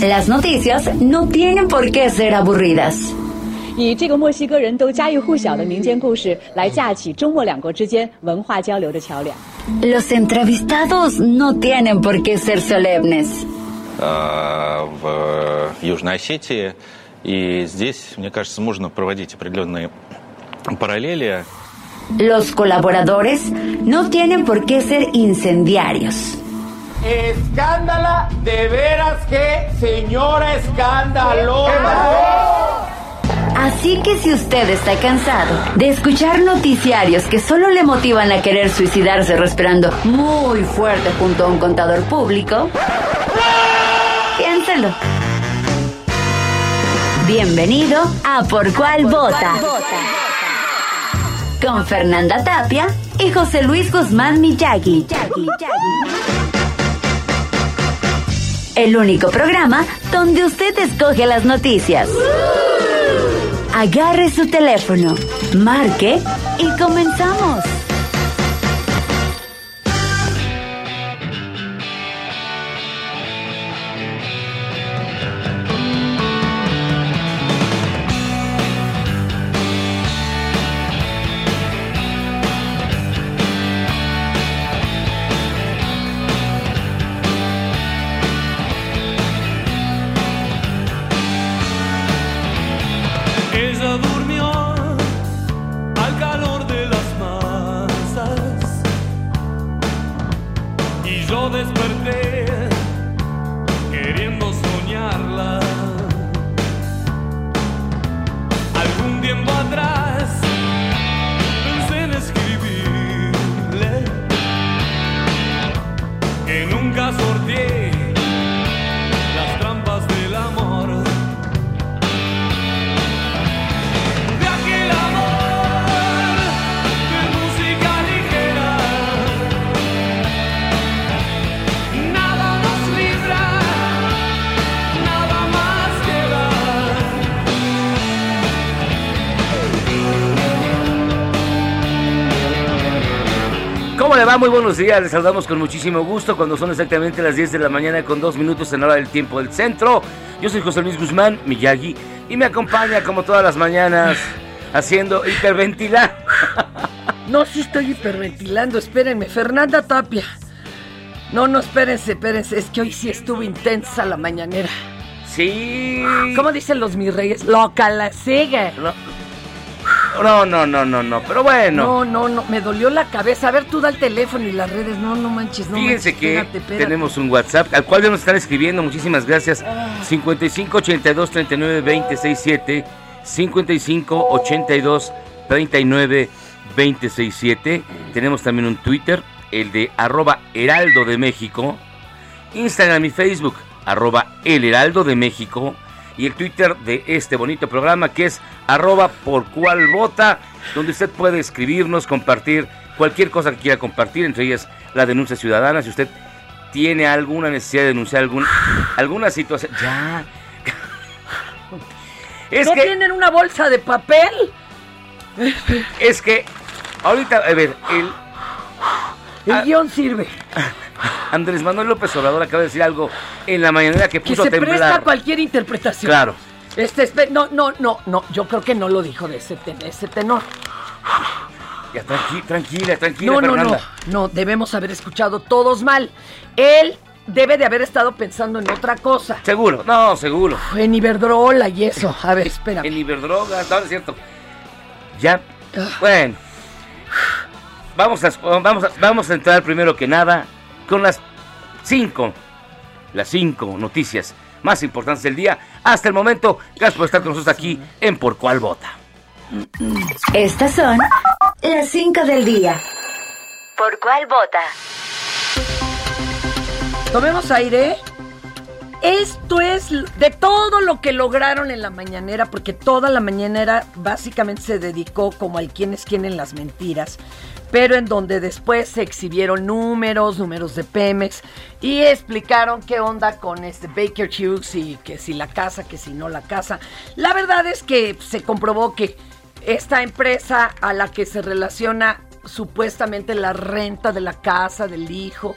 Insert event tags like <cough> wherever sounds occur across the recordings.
Las noticias no tienen por qué ser aburridas. 以这个墨西哥人都家喻户晓的民间故事来架起中墨两国之间文化交流的桥梁。 Los entrevistados no tienen por qué ser solemnes. э, в Южной Осетии. И здесь, мне кажется, можно проводить определенные параллели. Los colaboradores no tienen por qué ser incendiarios. Escándala, de veras que señora escandalosa. Así que si usted está cansado de escuchar noticiarios que solo le motivan a querer suicidarse respirando muy fuerte junto a un contador público, piénselo. Bienvenido a Por Cuál Vota. Con Fernanda Tapia y José Luis Guzmán Miyagi. El único programa donde usted escoge las noticias. Agarre su teléfono, marque y comenzamos. Muy buenos días, les saludamos con muchísimo gusto cuando son exactamente las 10 de la mañana con dos minutos en hora del tiempo del centro. Yo soy José Luis Guzmán, Miyagi, y me acompaña como todas las mañanas haciendo hiperventilar. <laughs> No, sí estoy hiperventilando, espérenme. Fernanda Tapia. No, no, espérense, espérense. Es que hoy sí estuvo intensa la mañanera. Sí. ¿Cómo dicen los mis reyes? Loca la sigue. No, no, no, no, no, pero bueno. No, no, no, me dolió la cabeza. A ver, tú da el teléfono y las redes. No, no manches, no Fíjense manches. que Espérate, espérate. tenemos un WhatsApp al cual ya nos están escribiendo. Muchísimas gracias. Ah. 55 82 39 267 55 82 39 267. Tenemos también un Twitter, el de arroba Heraldo de México. Instagram y Facebook, arroba El Heraldo de México. Y el Twitter de este bonito programa que es arroba por cual vota, donde usted puede escribirnos, compartir cualquier cosa que quiera compartir, entre ellas la denuncia ciudadana. Si usted tiene alguna necesidad de denunciar algún, alguna situación. Ya. <laughs> Es ¿No que, tienen una bolsa de papel? es que, ahorita, a ver, el El Ah. guion sirve. <laughs> Andrés Manuel López Obrador acaba de decir algo en la mañanera que Que puso se a temblar. presta cualquier interpretación. Claro. Este, no, no, no, no. Yo creo que no lo dijo de ese, ten- ese tenor. Ya, tranqui- tranquila, tranquila, No, no, no. Fernanda. No, debemos haber escuchado todos mal. Él debe de haber estado pensando en otra cosa. Seguro, no, seguro. En Iberdrola y eso. A ver, espera. En Iberdrogas, no, no es cierto. Ya, Ah. bueno. Vamos a, vamos, a, vamos a entrar primero que nada con las cinco, las cinco noticias más importantes del día. Hasta el momento, gracias por estar con nosotros aquí en Por Cuál Vota. Estas son las 5 del día. ¿Por cuál vota? Tomemos aire. Esto es de todo lo que lograron en la mañanera, porque toda la mañanera básicamente se dedicó como al quién es quién en las mentiras, pero en donde después se exhibieron números, números de Pemex, y explicaron qué onda con este Baker Hughes y que si la casa, que si no la casa. La verdad es que se comprobó que esta empresa a la que se relaciona supuestamente la renta de la casa del hijo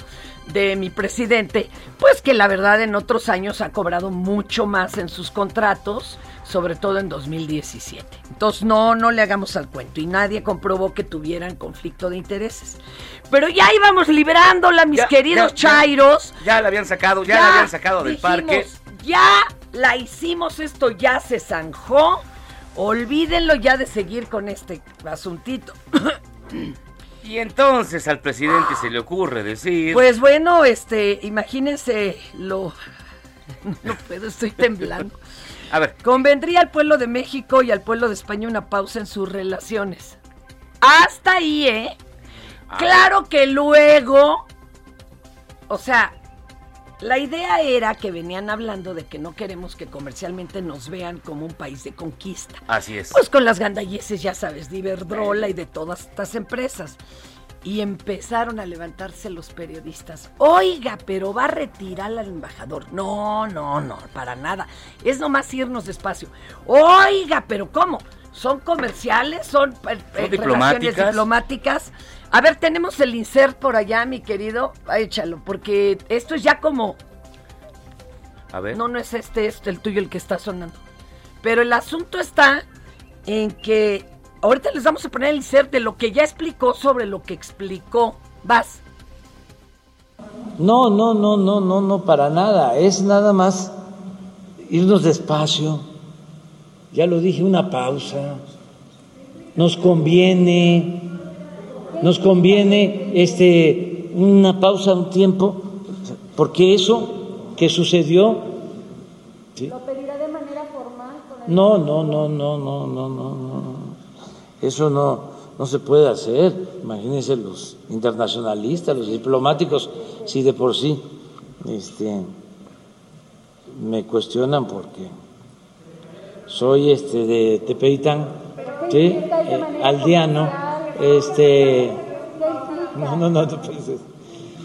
de mi presidente, pues que la verdad en otros años ha cobrado mucho más en sus contratos, sobre todo en 2017. Entonces no, no le hagamos al cuento y nadie comprobó que tuvieran conflicto de intereses. Pero ya íbamos librándola, mis Ya, queridos ya, ya. chairos. Ya la habían sacado, ya, la habían sacado del dijimos, parque. Ya la hicimos, esto ya se zanjó. Olvídenlo ya de seguir con este asuntito. <clears throat> Y entonces al presidente se le ocurre decir... Pues bueno, este, imagínense lo. <laughs> No puedo, estoy temblando. A ver, Convendría al pueblo de México y al pueblo de España una pausa en sus relaciones. Hasta ahí, ¿eh? Claro que luego. O sea, la idea era que venían hablando de que no queremos que comercialmente nos vean como un país de conquista. así es. Pues con las gandalleces, ya sabes, de Iberdrola y de todas estas empresas. Y empezaron a levantarse los periodistas. Oiga, pero va a retirar al embajador. No, no, no, para nada. Es nomás irnos despacio. Oiga, pero ¿cómo? ¿Son comerciales? ¿Son, eh, eh, relaciones diplomáticas? diplomáticas? A ver, tenemos el insert por allá, mi querido. Échalo, porque esto es ya como A ver. no, no es este, es el tuyo el que está sonando. Pero el asunto está en que ahorita les vamos a poner el insert de lo que ya explicó sobre lo que explicó. Vas. No, no, no, no, no, no, para nada. Es nada más irnos despacio. Ya lo dije, una pausa. Nos conviene, nos conviene este, una pausa, un tiempo, porque eso que sucedió. ¿sí? ¿Lo pedirá de manera formal? Con el... No, no, no, no, no, no, no, no. Eso no, no se puede hacer. Imagínense los internacionalistas, los diplomáticos, si de por sí este, me cuestionan porque soy este de Tepeitán, ¿sí? Eh, aldeano, este, no, no, no, te pareces.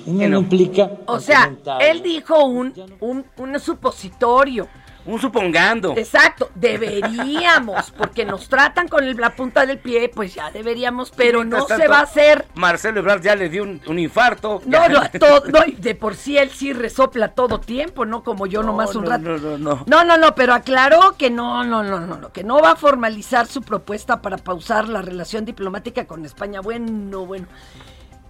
No, no implica. O sea, él dijo un, un, un supositorio. Un supongando. Exacto, deberíamos, porque nos tratan con la punta del pie, pues ya deberíamos, pero no se va a hacer. Marcelo Ebrard ya le dio un, un infarto. No, no, todo, no, de por sí él sí resopla todo tiempo, no como yo nomás un no, rato. no, no, no. No, no, no, pero aclaró que no, no, no, no, no, que no va a formalizar su propuesta para pausar la relación diplomática con España. Bueno, bueno.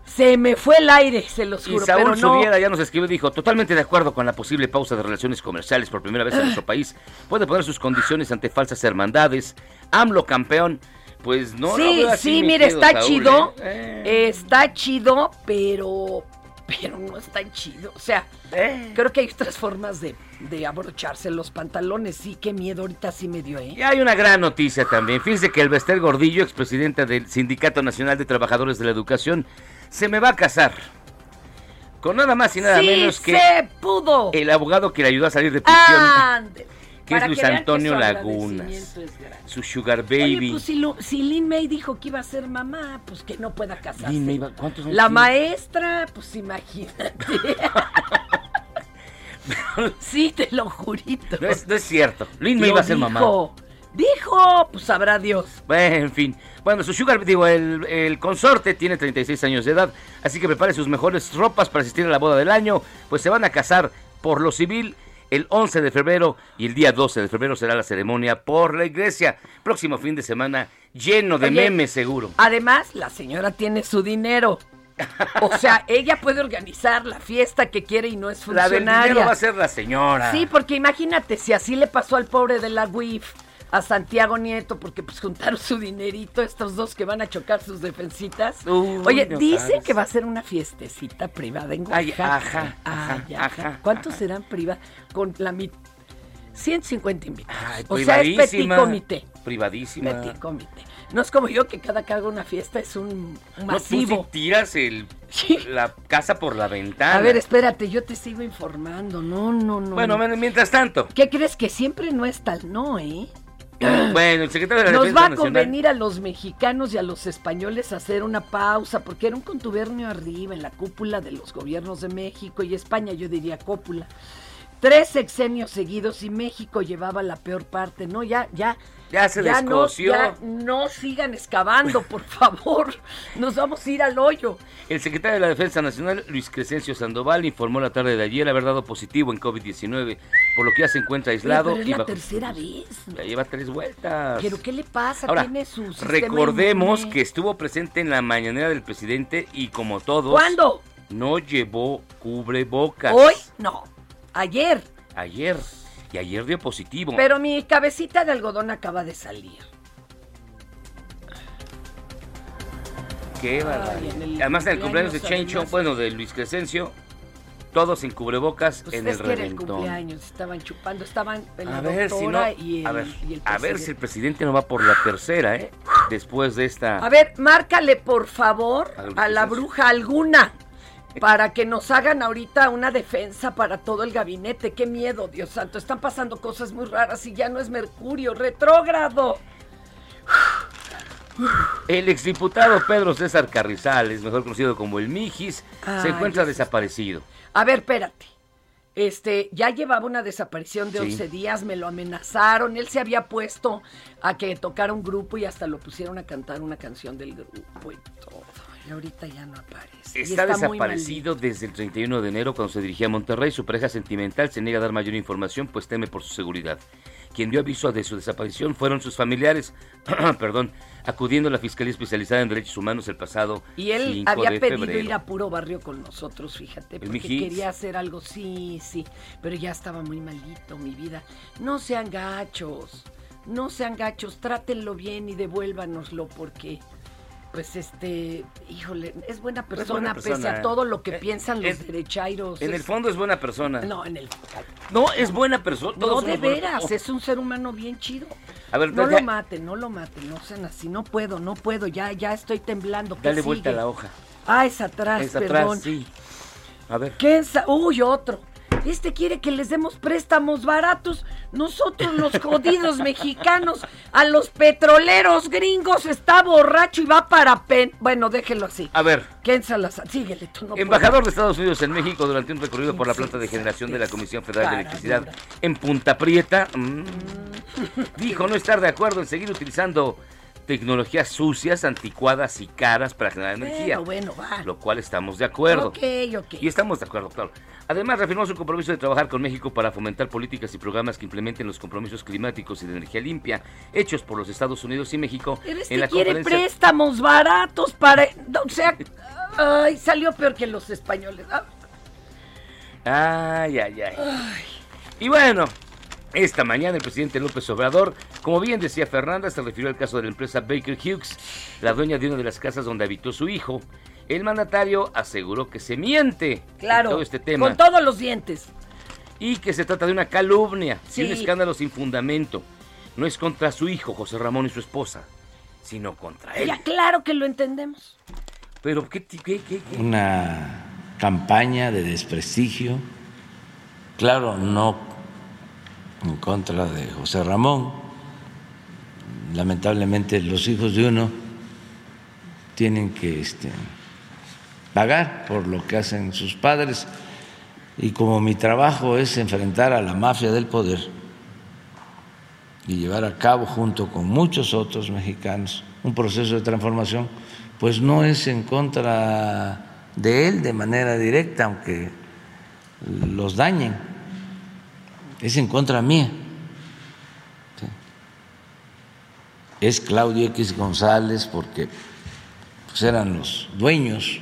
Se me fue el aire, se los Y juro, Saúl pero no. Subiera ya nos escribió y dijo, totalmente de acuerdo con la posible pausa de relaciones comerciales por primera vez en nuestro país. Puede poner sus condiciones ante falsas hermandades. AMLO campeón. Pues no lo sí, veo así, sí, mi mire, está Saúl, chido. ¿eh? Está chido, pero. Pero no es tan chido. O sea, Eh. creo que hay otras formas de, de abrocharse los pantalones. Sí, qué miedo, ahorita sí me dio, ¿eh? Y hay una gran noticia también. Fíjense que el Bester Gordillo, expresidenta del Sindicato Nacional de Trabajadores de la Educación, se me va a casar. Con nada más y nada sí, menos que se pudo. el abogado que le ayudó a salir de prisión, Ándele. Que es Luis que Antonio su Lagunas. su sugar Oye, baby. pues si, Lin May dijo que iba a ser mamá, pues que no pueda casarse. Lin May ¿cuántos años La tiene? maestra, pues imagínate. <laughs> sí, te lo jurito. No es, no es cierto. Lin May va a ser mamá. dijo. Dijo, pues sabrá Dios. Bueno, en fin. Bueno, su sugar, digo, el, el consorte tiene 36 años de edad, así que prepare sus mejores ropas para asistir a la boda del año, pues se van a casar por lo civil el 11 de febrero y el día 12 de febrero será la ceremonia por la iglesia. Próximo fin de semana lleno de Oye, memes seguro. Además, la señora tiene su dinero. O sea, <laughs> ella puede organizar la fiesta que quiere y no es La del funcionaria. dinero va a ser la señora. Sí, porque imagínate, si así le pasó al pobre de la WIF, a Santiago Nieto, porque pues juntaron su dinerito, estos dos que van a chocar sus defensitas. Uy, Oye, no dicen sabes. que va a ser una fiestecita privada en Oaxaca. ajá, ajá, Ay, ajá, ¿Cuántos ajá. serán privados? Con la mitad. 150 invitados. Ay, o sea, es petit comité. Privadísima. Petit comité. No es como yo que cada que hago una fiesta es un No, tú masivo. sí tiras el la casa por la ventana. A ver, espérate, yo te sigo informando. No, no, no. Bueno, no. bueno, mientras tanto. ¿Qué crees que siempre no es tal? No, ¿eh? <clears throat> Bueno, el secretario de la Nos Defensa va a Nacional. convenir a los mexicanos y a los españoles hacer una pausa, porque era un contubernio arriba en la cúpula de los gobiernos de México y España, yo diría cópula. Tres sexenios seguidos y México llevaba la peor parte, ¿no? Ya, ya. Ya se no, descoció. ya no sigan excavando, por favor. Nos vamos a ir al hoyo. El secretario de la Defensa Nacional, Luis Crescencio Sandoval, informó la tarde de ayer haber dado positivo en COVID-19, por lo que ya se encuentra aislado. Pero es y la bajo- tercera vez. Ya lleva tres vueltas. ¿Pero qué le pasa? Ahora, Tiene su recordemos inmune. que estuvo presente en la mañanera del presidente y como todos... ¿Cuándo? No llevó cubrebocas. Hoy, no. Ayer. Ayer. Y ayer dio positivo. Pero mi cabecita de algodón acaba de salir. Qué barbaridad. Además, en el cumpleaños de Chencho, bueno, de Luis Crescencio, todos en cubrebocas Pues en el que era el reventón. cumpleaños, estaban chupando, estaban en la A ver si no. y el, a ver, y el a ver si el presidente. no va por la tercera, ¿eh? Después de esta. A ver, márcale por favor A la bruja alguna para que nos hagan ahorita una defensa para todo el gabinete. Qué miedo, Dios santo. Están pasando cosas muy raras y ya no es Mercurio, retrógrado. El exdiputado Pedro César Carrizales, mejor conocido como el Mijis, Ay, se encuentra desaparecido. A ver, espérate. Este, ya llevaba una desaparición de Sí. 11 días, me lo amenazaron. Él se había puesto a que tocara un grupo y hasta lo pusieron a cantar una canción del grupo y todo. Y ahorita ya no aparece. Está, desaparecido desde el 31 de enero cuando se dirigía a Monterrey. Su pareja sentimental se niega a dar mayor información, pues teme por su seguridad. Quien dio aviso de su desaparición fueron sus familiares, <clears throat> perdón, acudiendo a la Fiscalía Especializada en Derechos Humanos el pasado Y él 5 había de pedido febrero. ir a puro barrio con nosotros, fíjate, porque quería hacer algo, sí, sí, pero ya estaba muy malito mi vida. No sean gachos, no sean gachos, trátenlo bien y devuélvanoslo porque, pues este, híjole, es buena persona, buena pese a todo lo que Eh, piensan los es- derechairos. En el fondo es buena persona. No, en el... No, es buena persona. No, de veras, Oh. es un ser humano bien chido. A ver, no ya- lo maten, no lo maten, no sean así, no puedo, no puedo, ya, ya estoy temblando. ¿qué Dale vuelta a la hoja. Ah, es atrás, Es perdón. atrás, sí. A ver. ¿Qué es? Uy, otro. Este quiere que les demos préstamos baratos. Nosotros los <laughs> jodidos mexicanos, a los petroleros gringos, está borracho y va para pen. Bueno, déjelo así. A ver. ¿Quién las... Síguele, tú no Embajador de Estados Unidos en México durante un recorrido por la planta de generación de la Comisión Federal de Electricidad en Punta Prieta, mm, <laughs> dijo no estar de acuerdo en seguir utilizando tecnologías sucias, anticuadas y caras para generar energía. Bueno, bueno, va. Lo cual estamos de acuerdo. Ok, ok. Y estamos de acuerdo, claro. Además, reafirmó su compromiso de trabajar con México para fomentar políticas y programas que implementen los compromisos climáticos y de energía limpia hechos por los Estados Unidos y México Pero este en la quiere conferencia. préstamos baratos para... O sea, ay, salió peor que los españoles. Ay, ay, ay. Y bueno, esta mañana el presidente López Obrador, como bien decía Fernanda, se refirió al caso de la empresa Baker Hughes, la dueña de una de las casas donde habitó su hijo. El mandatario aseguró que se miente Claro, en todo este tema con todos los dientes. y que se trata de una calumnia Sí. y un escándalo sin fundamento. No es contra su hijo, José Ramón y su esposa, sino contra él. Ya, claro que lo entendemos. Pero, ¿qué, qué, qué, qué? una campaña de desprestigio, claro, no en contra de José Ramón. Lamentablemente los hijos de uno tienen que este, pagar por lo que hacen sus padres y como mi trabajo es enfrentar a la mafia del poder y llevar a cabo junto con muchos otros mexicanos un proceso de transformación, pues no es en contra de él de manera directa, aunque los dañen, es en contra mía. Es Claudio X González porque pues, eran los dueños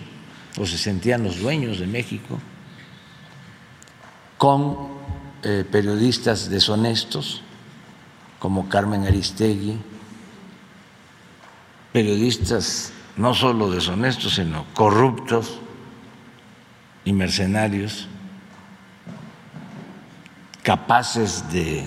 o se sentían los dueños de México con eh, periodistas deshonestos como Carmen Aristegui, periodistas no solo deshonestos, sino corruptos y mercenarios, capaces de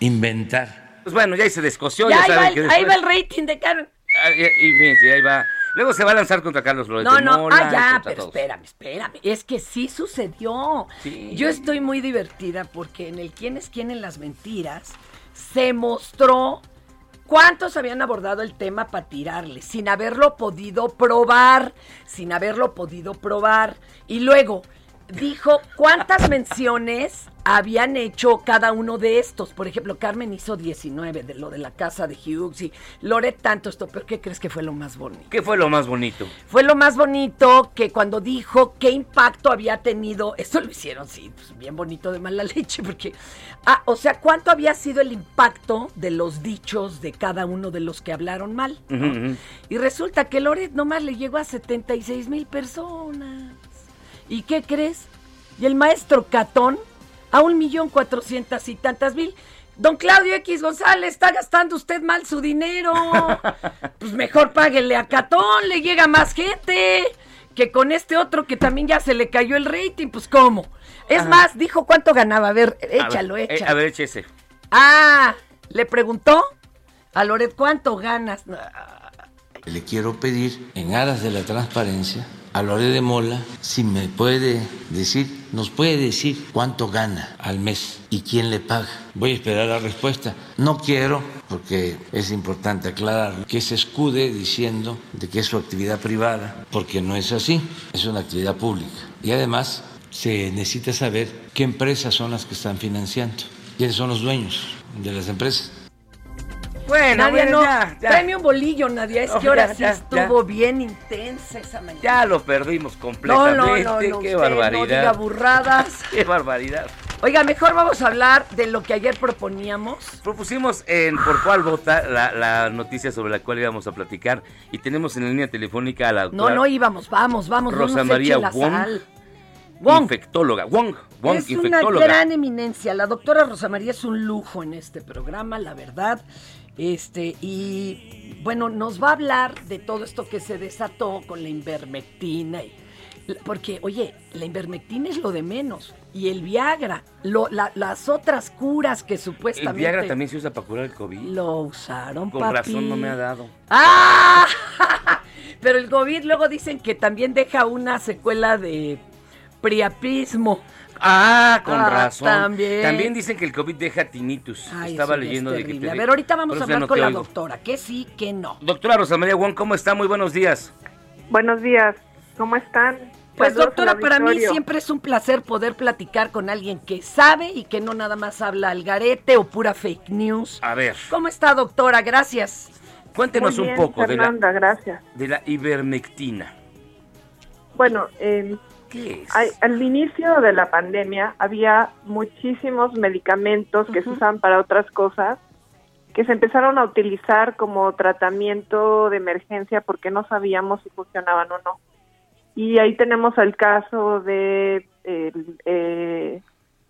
inventar Pues bueno, ya ahí se descoció, Ya, ya, ahí, va saben el, que ahí va el rating de Karen. Ah, Y, y fíjense, ahí va Luego se va a lanzar contra Carlos Flores No, de no, Mola, ah, ya, pero todos. espérame, espérame. Es que sí sucedió. Sí. Yo estoy muy divertida porque en el quién es quién en las mentiras se mostró cuántos habían abordado el tema para tirarle, sin haberlo podido probar, sin haberlo podido probar. Y luego dijo cuántas menciones habían hecho cada uno de estos. Por ejemplo, Carmen hizo 19 de lo de la casa de Hughes y Loret tanto esto, pero ¿qué crees que fue lo más bonito? ¿Qué fue lo más bonito? Fue lo más bonito que cuando dijo qué impacto había tenido, esto lo hicieron, sí, pues, bien bonito de mala <laughs> leche, porque, ah, o sea, cuánto había sido el impacto de los dichos de cada uno de los que hablaron mal. Y resulta que Loret nomás le llegó a 76 mil personas. ¿Y qué crees? Y el maestro Catón a un millón cuatrocientas y tantas mil. Don Claudio X González, está gastando usted mal su dinero. <laughs> Pues mejor páguele a Catón, le llega más gente que con este otro que también ya se le cayó el rating. Pues cómo. Es Ajá. más, dijo cuánto ganaba. A ver, A ver, échalo, eh, échalo. a ver, échese. Ah, le preguntó a Loret cuánto ganas. Le quiero pedir, en aras de la transparencia, a Lore de Mola, si me puede decir, nos puede decir cuánto gana al mes y quién le paga. Voy a esperar la respuesta. No quiero, porque es importante aclarar, que se escude diciendo de que es su actividad privada, porque no es así, es una actividad pública. Y además se necesita saber qué empresas son las que están financiando, quiénes son los dueños de las empresas. Bueno, Nadia, bueno, no. ya, ya. Tráeme un bolillo, Nadia. Es No, que ahora ya, sí estuvo bien intensa esa mañana. Ya lo perdimos No, completamente. no, no, no, Qué usted barbaridad. no diga burradas. <laughs> Qué barbaridad. Oiga, mejor vamos a hablar de lo que ayer proponíamos. Propusimos en Por cuál vota la, la noticia sobre la cual íbamos a platicar y tenemos en la línea telefónica a la No, doctora no íbamos, vamos, vamos, Rosa no nos María la Wong, sal. Wong. infectóloga. Wong, Wong, es una gran eminencia. La doctora Rosa María es un lujo en este programa, la verdad. Este, y bueno, nos va a hablar de todo esto que se desató con la invermectina. y- porque, oye, la invermectina es lo de menos. Y el Viagra, lo- la- las otras curas que El supuestamente Viagra también se usa para curar el COVID. lo usaron, Con papi. razón no me ha dado. ¡Ah! <laughs> Pero el COVID luego dicen que también deja una secuela de priapismo. Ah, con Ah, razón. también. dicen que el COVID deja tinnitus. Ay, Estaba es leyendo de que te A ver, ahorita vamos a hablar no con la oigo. doctora, que sí, que no. Doctora Rosa María Wong, ¿cómo está? Muy buenos días. Buenos días, ¿cómo están? Pues Saludos doctora, para mí siempre es un placer poder platicar con alguien que sabe y que no nada más habla al garete o pura fake news. A ver, ¿Cómo está, doctora? Gracias. cuéntenos un poco de la, gracias. de la ivermectina. Bueno, eh, ¿Qué es? al, al inicio de la pandemia había muchísimos medicamentos que se usaban para otras cosas que se empezaron a utilizar como tratamiento de emergencia porque no sabíamos si funcionaban o no. Y ahí tenemos el caso de el, eh,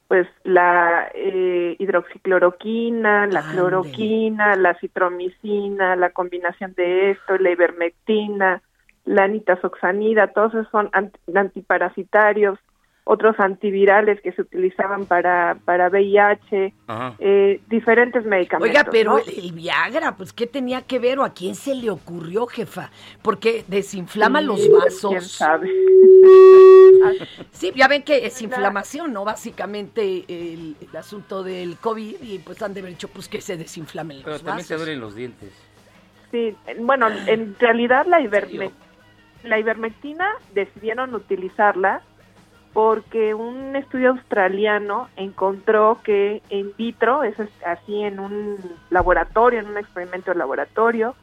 pues la eh, hidroxicloroquina, la cloroquina, la citromicina, la combinación de esto, la ivermectina, la nitazoxanida, todos esos son anti- antiparasitarios, otros antivirales que se utilizaban para, para VIH, eh, diferentes medicamentos. Oiga, pero ¿no? el, el Viagra, pues, ¿qué tenía que ver o a quién se le ocurrió, jefa? Porque desinflama Sí, los vasos. ¿Quién sabe? <laughs> Sí, ya ven que es inflamación, ¿no? Básicamente el, el asunto del COVID y pues han de haber dicho pues que se desinflamen los Pero también te duelen los dientes. Sí, bueno, en realidad la, iverme- la ivermectina decidieron utilizarla porque un estudio australiano encontró que in vitro, eso es así en un laboratorio, en un experimento de laboratorio,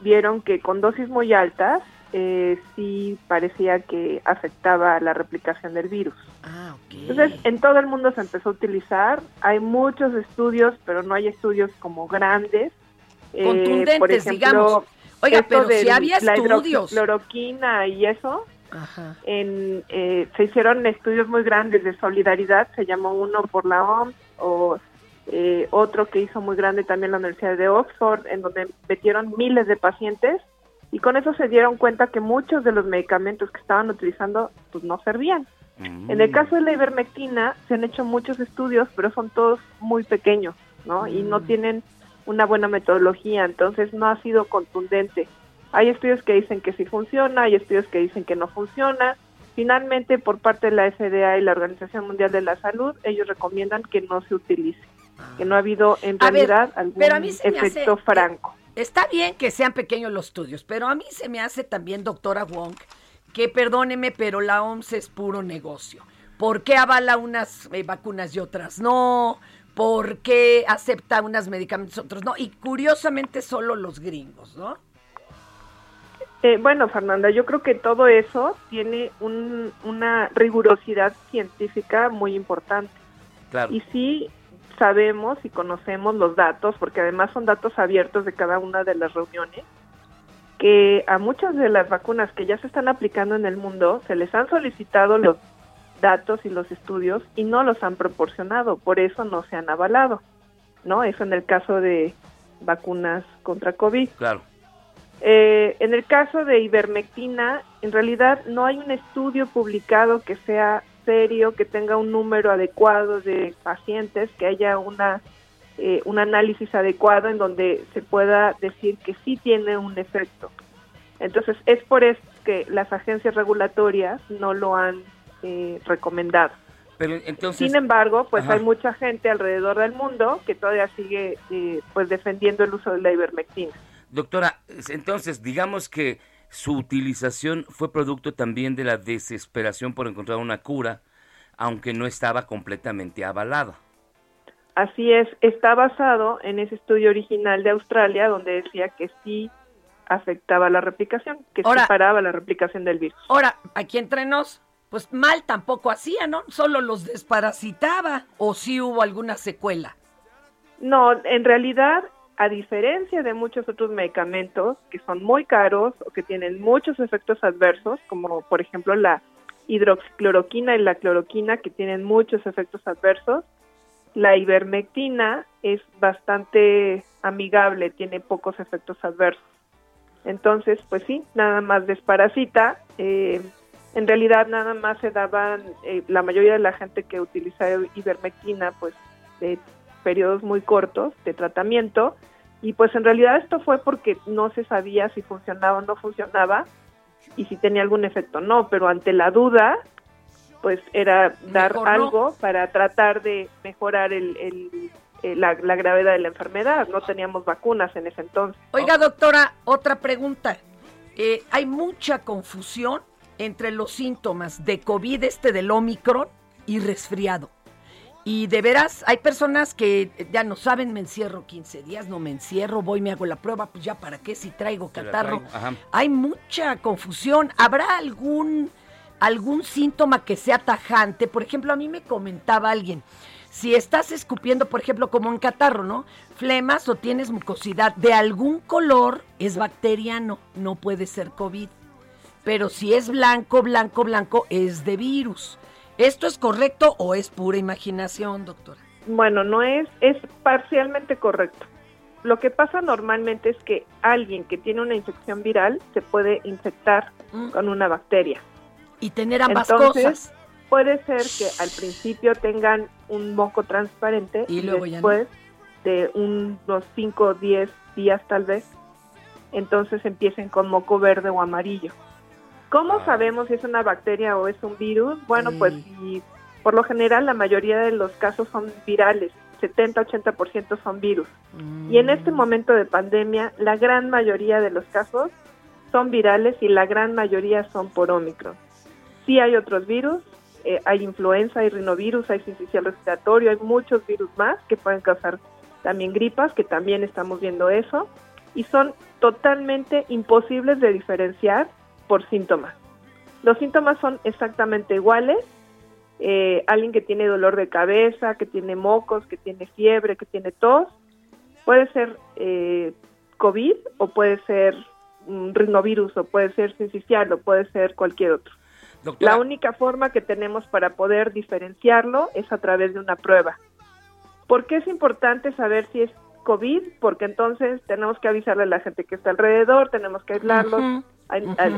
vieron que con dosis muy altas eh, sí parecía que afectaba la replicación del virus. Ah. Entonces, en todo el mundo se empezó a utilizar. Hay muchos estudios, pero no hay estudios como grandes. Eh, Contundentes, por ejemplo, digamos. Oiga, esto pero si había la estudios. hidroxicloroquina y eso, Ajá. en, eh, se hicieron estudios muy grandes de solidaridad, se llamó uno por la OMS o eh, otro que hizo muy grande también la Universidad de Oxford, en donde metieron miles de pacientes y con eso se dieron cuenta que muchos de los medicamentos que estaban utilizando pues no servían. Mm. En el caso de la ivermectina se han hecho muchos estudios, pero son todos muy pequeños, ¿no? Y no tienen una buena metodología, entonces no ha sido contundente. Hay estudios que dicen que sí funciona, hay estudios que dicen que no funciona. Finalmente, por parte de la FDA y la Organización Mundial de la Salud, ellos recomiendan que no se utilice, que no ha habido en ver, realidad algún pero a mí se me efecto hace- franco. Está bien que sean pequeños los estudios, pero a mí se me hace también, doctora Wong, que perdóneme, pero la OMS es puro negocio. ¿Por qué avala unas eh, vacunas y otras no? ¿Por qué acepta unas medicamentos y otros no? Y curiosamente solo los gringos, ¿no? Eh, bueno, Fernanda, yo creo que todo eso tiene un- una rigurosidad científica muy importante. Claro. Y sí sabemos y conocemos los datos, porque además son datos abiertos de cada una de las reuniones, que a muchas de las vacunas que ya se están aplicando en el mundo se les han solicitado los datos y los estudios y no los han proporcionado, por eso no se han avalado, ¿no? Eso en el caso de vacunas contra COVID. Claro. Eh, en el caso de ivermectina, en realidad no hay un estudio publicado que sea serio, que tenga un número adecuado de pacientes, que haya una eh, un análisis adecuado en donde se pueda decir que sí tiene un efecto. Entonces es por eso que las agencias regulatorias no lo han eh, recomendado. Pero entonces... Sin embargo, pues Ajá. hay mucha gente alrededor del mundo que todavía sigue eh, pues defendiendo el uso de la ivermectina. Doctora, entonces digamos que su utilización fue producto también de la desesperación por encontrar una cura, aunque no estaba completamente avalada. Así es, está basado en ese estudio original de Australia donde decía que sí afectaba la replicación, que Ahora- sí paraba la replicación del virus. Ahora, aquí entre nos, pues mal tampoco hacía, ¿no? Solo los desparasitaba. ¿O sí hubo alguna secuela? No, en realidad, a diferencia de muchos otros medicamentos que son muy caros o que tienen muchos efectos adversos, como por ejemplo la hidroxicloroquina y la cloroquina, que tienen muchos efectos adversos, la ivermectina es bastante amigable, tiene pocos efectos adversos. Entonces, pues sí, nada más desparasita. eh, en realidad, nada más se daban, eh, la mayoría de la gente que utiliza ivermectina, pues de periodos muy cortos de tratamiento. Y pues en realidad esto fue porque no se sabía si funcionaba o no funcionaba y si tenía algún efecto o no, pero ante la duda, pues era dar Mejor no. algo para tratar de mejorar el, el- eh, la, la gravedad de la enfermedad. No teníamos vacunas en ese entonces. Oiga, doctora, otra pregunta. Eh, hay mucha confusión entre los síntomas de COVID este del Omicron y resfriado. Y de veras, hay personas que ya no saben, me encierro 15 días, no me encierro, voy, me hago la prueba, pues ya para qué si traigo catarro. traigo. Hay mucha confusión. ¿Habrá algún, algún síntoma que sea tajante? Por ejemplo, a mí me comentaba alguien, si estás escupiendo, por ejemplo, como un catarro, ¿no? Flemas o tienes mucosidad de algún color, es bacteriano, no puede ser COVID. Pero si es blanco, blanco, blanco, es de virus. ¿Esto es correcto o es pura imaginación, doctora? Bueno, no es, es parcialmente correcto. Lo que pasa normalmente es que alguien que tiene una infección viral se puede infectar con una bacteria. Y tener ambas Entonces, cosas. Puede ser que al principio tengan un moco transparente Y luego ya no. después de unos 5 o 10 días tal vez, entonces empiecen con moco verde o amarillo. ¿Cómo sabemos si es una bacteria o es un virus? Bueno, pues si, por lo general la mayoría de los casos son virales, 70-80% son virus. Y en este momento de pandemia, la gran mayoría de los casos son virales y la gran mayoría son por Omicron. Sí hay otros virus, eh, hay influenza, hay rinovirus, hay sincicial respiratorio, hay muchos virus más que pueden causar también gripas, que también estamos viendo eso, y son totalmente imposibles de diferenciar por síntomas. Los síntomas son exactamente iguales. eh, alguien que tiene dolor de cabeza, que tiene mocos, que tiene fiebre, que tiene tos, puede ser eh, COVID o puede ser un rinovirus o puede ser sincicial o puede ser cualquier otro. Doctora, La única forma que tenemos para poder diferenciarlo es a través de una prueba. ¿Por qué es importante saber si es COVID? Porque entonces tenemos que avisarle a la gente que está alrededor, tenemos que aislarlos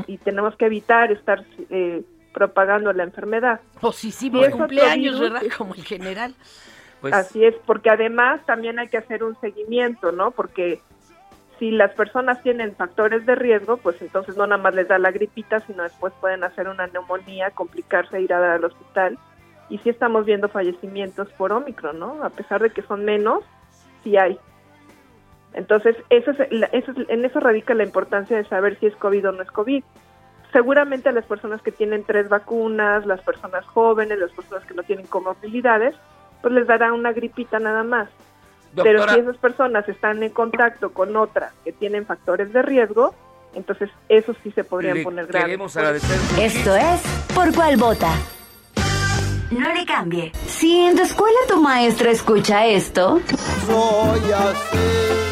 Y tenemos que evitar estar eh, propagando la enfermedad. O si sí, Si por cumpleaños, virus, ¿verdad? Como el general. pues Así es, porque además también hay que hacer un seguimiento, ¿no? Porque si las personas tienen factores de riesgo, pues entonces no nada más les da la gripita, sino después pueden hacer una neumonía, complicarse, ir a dar al hospital. Y sí estamos viendo fallecimientos por Omicron, ¿no? A pesar de que son menos, sí hay. Entonces, eso es, eso es- en eso radica la importancia de saber si es COVID o no es COVID. Seguramente a las personas que tienen tres vacunas, las personas jóvenes, las personas que no tienen comorbilidades, pues les dará una gripita nada más. Pero si esas personas están en contacto con otras que tienen factores de riesgo, entonces esos sí se podrían Le poner graves. queremos agradecer Esto es Por Cuál Vota. No le cambie. Si en tu escuela tu maestra escucha esto, Soy así.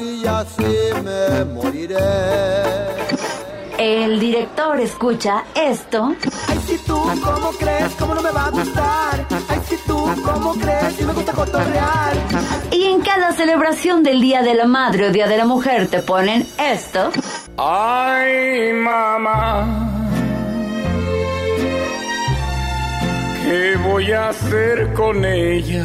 Y así me moriré. el director escucha esto Ay, si tú, ¿cómo crees? ¿Cómo no me va a gustar? Ay, si tú, ¿cómo crees? Si me gusta cotorrear. y en cada celebración del Día de la Madre o Día de la Mujer te ponen esto. Ay, mamá. ¿Qué voy a hacer con ella?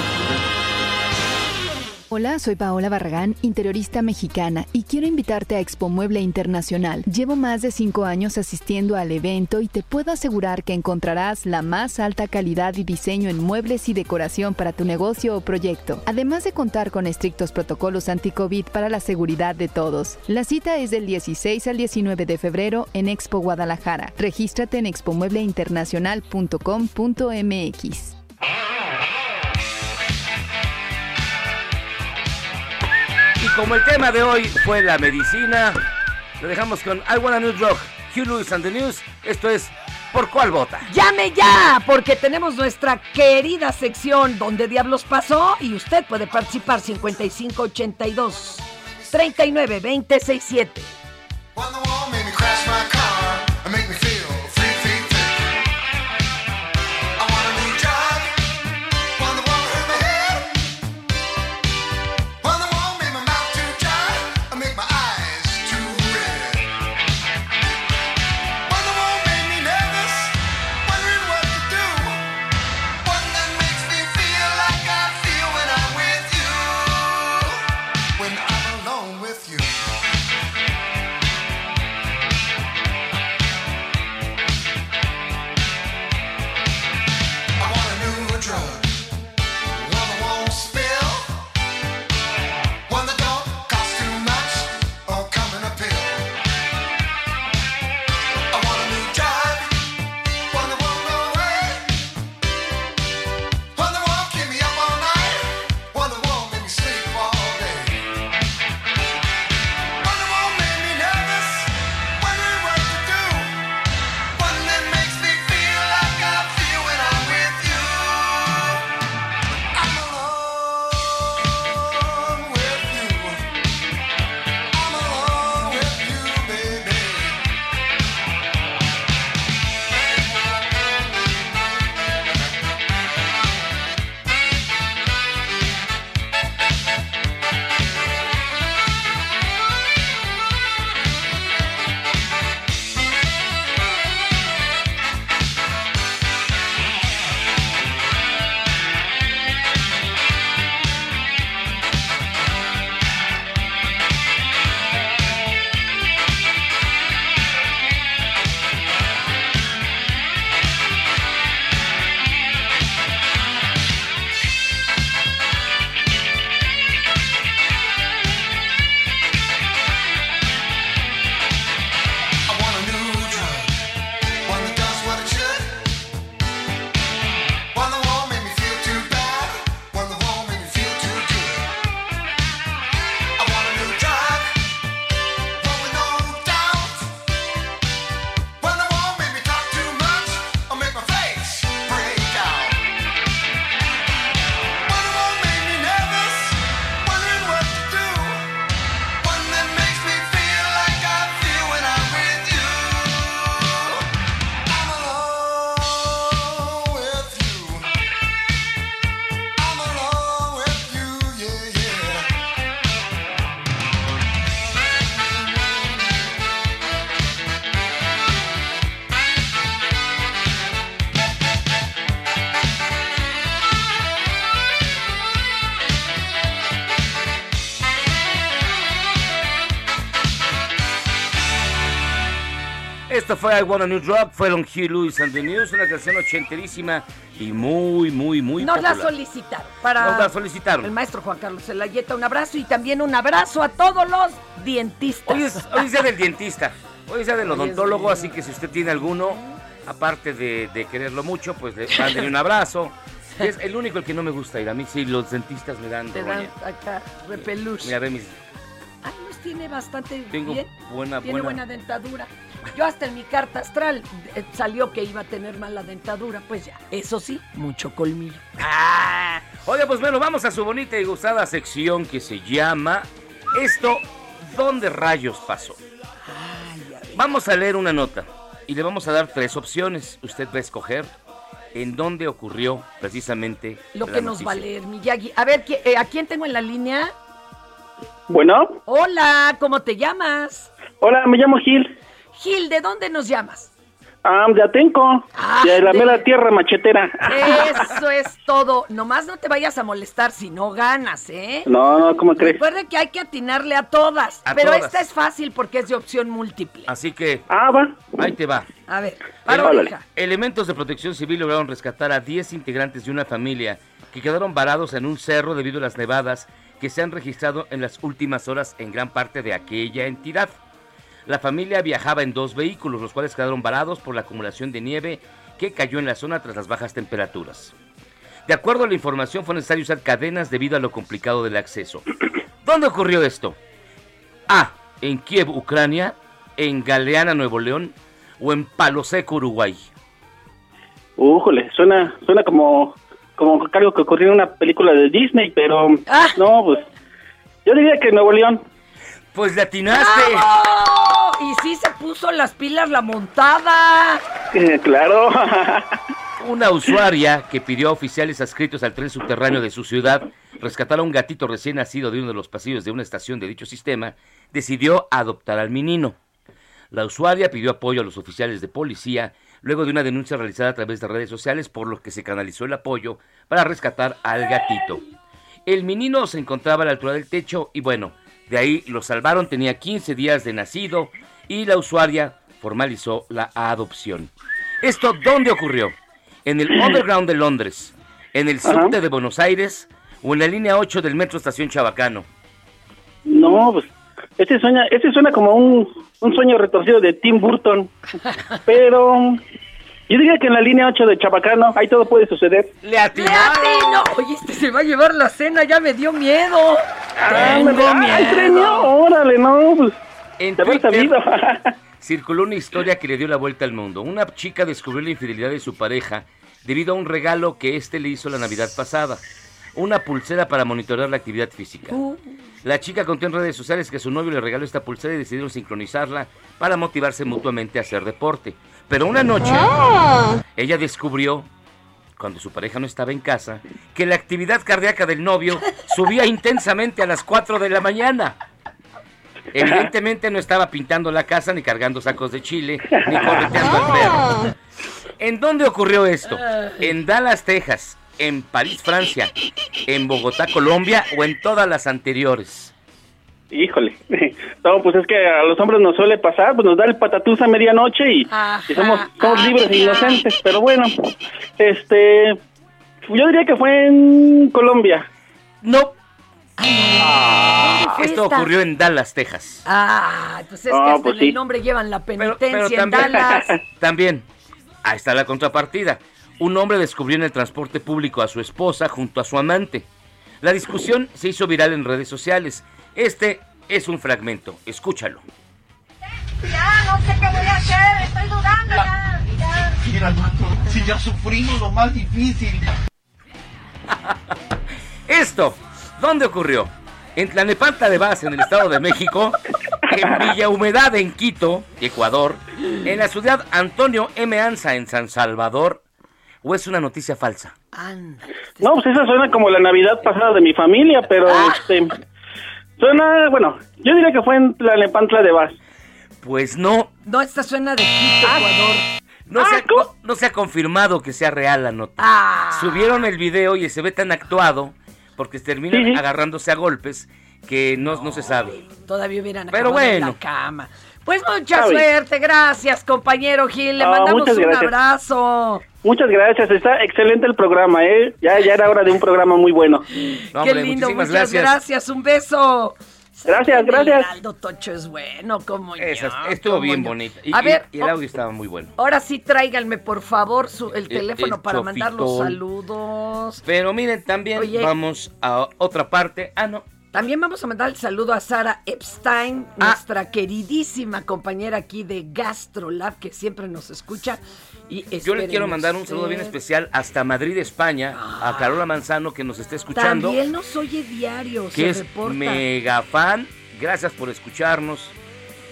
Hola, soy Paola Barragán, interiorista mexicana, y quiero invitarte a Expo Mueble Internacional. Llevo más de cinco años asistiendo al evento y te puedo asegurar que encontrarás la más alta calidad y diseño en muebles y decoración para tu negocio o proyecto, además de contar con estrictos protocolos anti-COVID para la seguridad de todos. La cita es del 16 al 19 de febrero en Expo Guadalajara. Regístrate en expomuebleinternacional.com.mx. como el tema de hoy fue la medicina, lo dejamos con I Want a New Drug, Hugh Lewis and the News. Esto es ¿Por cuál vota? Llame ya, porque tenemos nuestra querida sección donde diablos pasó y usted puede participar 5582 39 267. Esto fue I Want a New Drug, fueron Hugh Lewis and the News, una canción ochenterísima y muy, muy, muy Nos la popular. solicitaron. Para Nos la solicitaron. El maestro Juan Carlos Zelayeta, un abrazo y también un abrazo a todos los dientistas. Hoy es, hoy es día del dientista, hoy es día del <laughs> odontólogo, así que si usted tiene alguno, aparte de, de quererlo mucho, pues le <laughs> manden un abrazo. Es el único el que no me gusta ir. A mí sí, los dentistas me dan Te dan acá repelús. Mira, ve mis... Ay, los tiene bastante Tengo bien. buena, Tiene buena... buena dentadura. Yo hasta en mi carta astral eh, salió que iba a tener mala dentadura. Pues ya, eso sí, mucho colmillo. Ah, Oiga, pues bueno, vamos a su bonita y gustada sección que se llama Esto, ¿dónde rayos pasó? Vamos a leer una nota y le vamos a dar tres opciones. Usted va a escoger en dónde ocurrió precisamente Lo la que nos noticia. va a leer Miyagi. A ver, ¿qui- eh, ¿a quién tengo en la línea? Bueno, Hola, ¿cómo te llamas? hola, me llamo Gil. Gil, ¿de dónde nos llamas? Ah, de Atenco, de la de- mera tierra machetera. Eso es todo. Nomás no te vayas a molestar si no ganas, ¿eh? No, no, ¿cómo crees? Recuerde que hay que atinarle a todas. A pero todas. esta es fácil porque es de opción múltiple. Así que... Ah, va. Ahí te va. A ver, para. Elementos de protección civil lograron rescatar a 10 integrantes de una familia que quedaron varados en un cerro debido a las nevadas que se han registrado en las últimas horas en gran parte de aquella entidad. La familia viajaba en dos vehículos, los cuales quedaron varados por la acumulación de nieve que cayó en la zona tras las bajas temperaturas. De acuerdo a la información, fue necesario usar cadenas debido a lo complicado del acceso. <clears throat> ¿Dónde ocurrió esto? A. En Kiev, Ucrania, en Galeana, Nuevo León o en Palo Seco, Uruguay. Újole, suena, suena como, como algo que ocurrió en una película de Disney, pero Ah. no, pues yo diría que Nuevo León. Pues le atinaste. ¡Bravo! Y sí se puso las pilas la montada. Eh, claro. Una usuaria que pidió a oficiales adscritos al tren subterráneo de su ciudad rescatar a un gatito recién nacido de uno de los pasillos de una estación de dicho sistema, decidió adoptar al menino. La usuaria pidió apoyo a los oficiales de policía luego de una denuncia realizada a través de redes sociales por lo que se canalizó el apoyo para rescatar al gatito. El menino se encontraba a la altura del techo y bueno, de ahí lo salvaron, tenía 15 días de nacido y la usuaria formalizó la adopción. ¿Esto dónde ocurrió? ¿En el Underground de Londres? ¿En el subte de Buenos Aires? ¿O en la línea 8 del Metro Estación Chabacano? No, pues este sueña, este suena como un, un sueño retorcido de Tim Burton, <laughs> pero yo diría que en la línea 8 de Chabacano, ahí todo puede suceder. ¡Le ¡Le atino! Oye, este se va a llevar la cena, ya me dio miedo. Tengo Ándale, ¡ay, premio! ¡Órale, no! Pues, En Twitter <laughs> circuló una historia que le dio la vuelta al mundo. Una chica descubrió la infidelidad de su pareja debido a un regalo que éste le hizo la Navidad pasada. Una pulsera para monitorear la actividad física. La chica contó en redes sociales que su novio le regaló esta pulsera y decidieron sincronizarla para motivarse mutuamente a hacer deporte. Pero una noche, ella descubrió, cuando su pareja no estaba en casa, que la actividad cardíaca del novio subía intensamente a las 4 de la mañana. Evidentemente no estaba pintando la casa, ni cargando sacos de chile, ni correteando al perro. ¿En dónde ocurrió esto? ¿En Dallas, Texas? ¿En París, Francia? ¿En Bogotá, Colombia? ¿O en todas las anteriores? Híjole. <laughs> No, pues es que a los hombres nos suele pasar, pues nos da el patatús a medianoche y, y somos, somos libres e inocentes. Pero bueno, este. Yo diría que fue en Colombia. No. fue Esto esta? ocurrió en Dallas, Texas. Ah, pues es Ah, que hasta pues en sí. el nombre llevan la penitencia Pero en también, Dallas. <laughs> también, ahí está la contrapartida. Un hombre descubrió en el transporte público a su esposa junto a su amante. La discusión se hizo viral en redes sociales. Este es un fragmento, escúchalo. Ya, no sé qué voy a hacer, estoy dudando ya. ya. Mira, doctor, si ya sufrimos lo más difícil. <laughs> Esto, ¿dónde ocurrió? En Tlanepantla de Vaz, en el Estado de México, en Villa Humedad, en Quito, Ecuador, en la ciudad Antonio M. Anza, en San Salvador, o es una noticia falsa? No, pues esa suena como la Navidad pasada de mi familia, pero este. Suena, bueno, yo diría que fue en la Nepantla de Vaz. Pues no, No, esta suena de Quito, Ecuador. no, se ha, no- no se ha confirmado que sea real la nota. Ah. Subieron el video y se ve tan actuado, porque terminan Sí, sí. agarrándose a golpes, que no, no se sabe. Todavía hubieran Pero acabado en bueno. la cama. Pues mucha Javi. suerte, gracias compañero Gil, le Ah, mandamos un gracias. abrazo. Muchas gracias, está excelente el programa, ¿eh? Ya, ya era hora de un programa muy bueno. Qué lindo, muchas gracias. un beso. Gracias, El gracias. Heraldo Tocho es bueno, como Esa yo, estuvo como bien yo. bonita. Y, A y- ver, y el oh, audio estaba muy bueno. ahora sí tráiganme por favor su, el El- teléfono el para mandar los saludos. Pero miren, también Oye. vamos a otra parte. Ah, no. También vamos a mandar el saludo a Sara Epstein, Ah. nuestra queridísima compañera aquí de GastroLab, que siempre nos escucha. Y Yo le quiero mandar un saludo bien especial hasta Madrid, España, a Carola Manzano que nos está escuchando. También nos oye diario, que se es reporta. mega fan. Gracias por escucharnos.